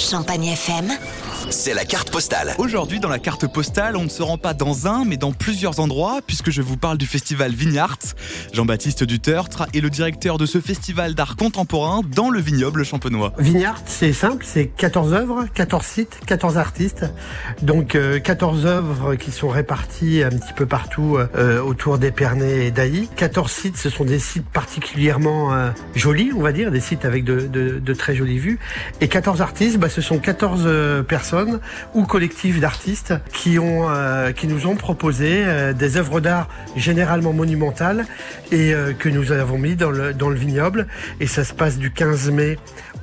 Champagne FM. C'est la carte postale. Aujourd'hui, dans la carte postale, on ne se rend pas dans un, mais dans plusieurs endroits, puisque je vous parle du festival Vignart. Jean-Baptiste Dutertre est le directeur de ce festival d'art contemporain dans le vignoble champenois. Vignart, c'est simple, c'est 14 œuvres, 14 sites, 14 artistes. Donc euh, 14 œuvres qui sont réparties un petit peu partout euh, autour d'Épernay et d'Ailly. 14 sites, ce sont des sites particulièrement euh, jolis, on va dire, des sites avec de, de- de très jolies vues. Et 14 artistes, bah, ce sont 14 euh, personnes ou collectifs d'artistes qui ont euh, qui nous ont proposé euh, des œuvres d'art généralement monumentales et euh, que nous avons mis dans le dans le vignoble et ça se passe du 15 mai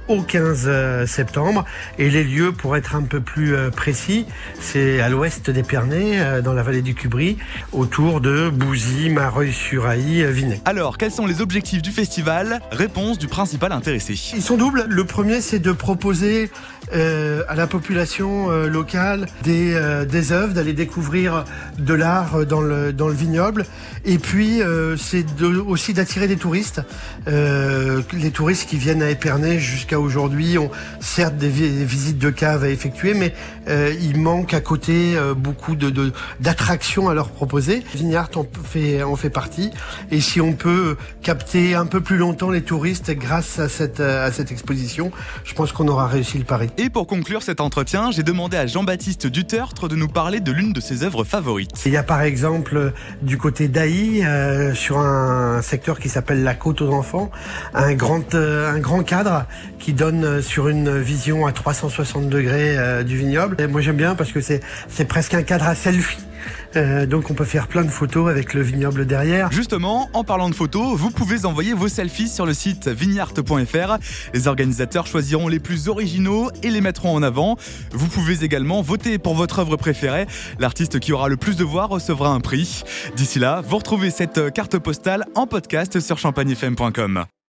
au 15 euh, septembre et les lieux pour être un peu plus précis c'est à l'ouest d'Épernay euh, dans la vallée du Cubry autour de Bouzy, Mareuil-sur-Ailly, euh, Vinay. Alors, quels sont les objectifs du festival? Réponse du principal intéressé. Ils sont doubles. Le premier, c'est de proposer euh, à la population euh, locale des, euh, des œuvres, d'aller découvrir de l'art dans le, dans le vignoble. Et puis, euh, c'est aussi d'attirer des touristes. Euh, les touristes qui viennent à Épernay jusqu'à aujourd'hui ont certes des, vi- des visites de caves à effectuer, mais euh, il manque à côté euh, beaucoup de, d'attractions à leur proposer. Vignart en fait, en fait partie. Et si on peut capter un peu plus longtemps les touristes grâce à cette, euh, à cette exposition, je pense qu'on aura réussi le pari. Et pour conclure cet entretien, j'ai demandé à Jean-Baptiste Dutertre de nous parler de l'une de ses œuvres favorites. Il y a par exemple du côté d'Ailly, euh, sur un secteur qui s'appelle la côte aux enfants, un grand, euh, un grand cadre qui donne euh, sur une vision à 360 degrés euh, du vignoble. Et moi j'aime bien parce que c'est presque un cadre à selfie. Euh, donc on peut faire plein de photos avec le vignoble derrière. Justement, en parlant de photos, vous pouvez envoyer vos selfies sur le site vignart.fr. Les organisateurs choisiront les plus originaux et les mettront en avant. Vous pouvez également voter pour votre œuvre préférée. L'artiste qui aura le plus de voix recevra un prix. D'ici là, vous retrouvez cette carte postale en podcast sur champagnefm.com.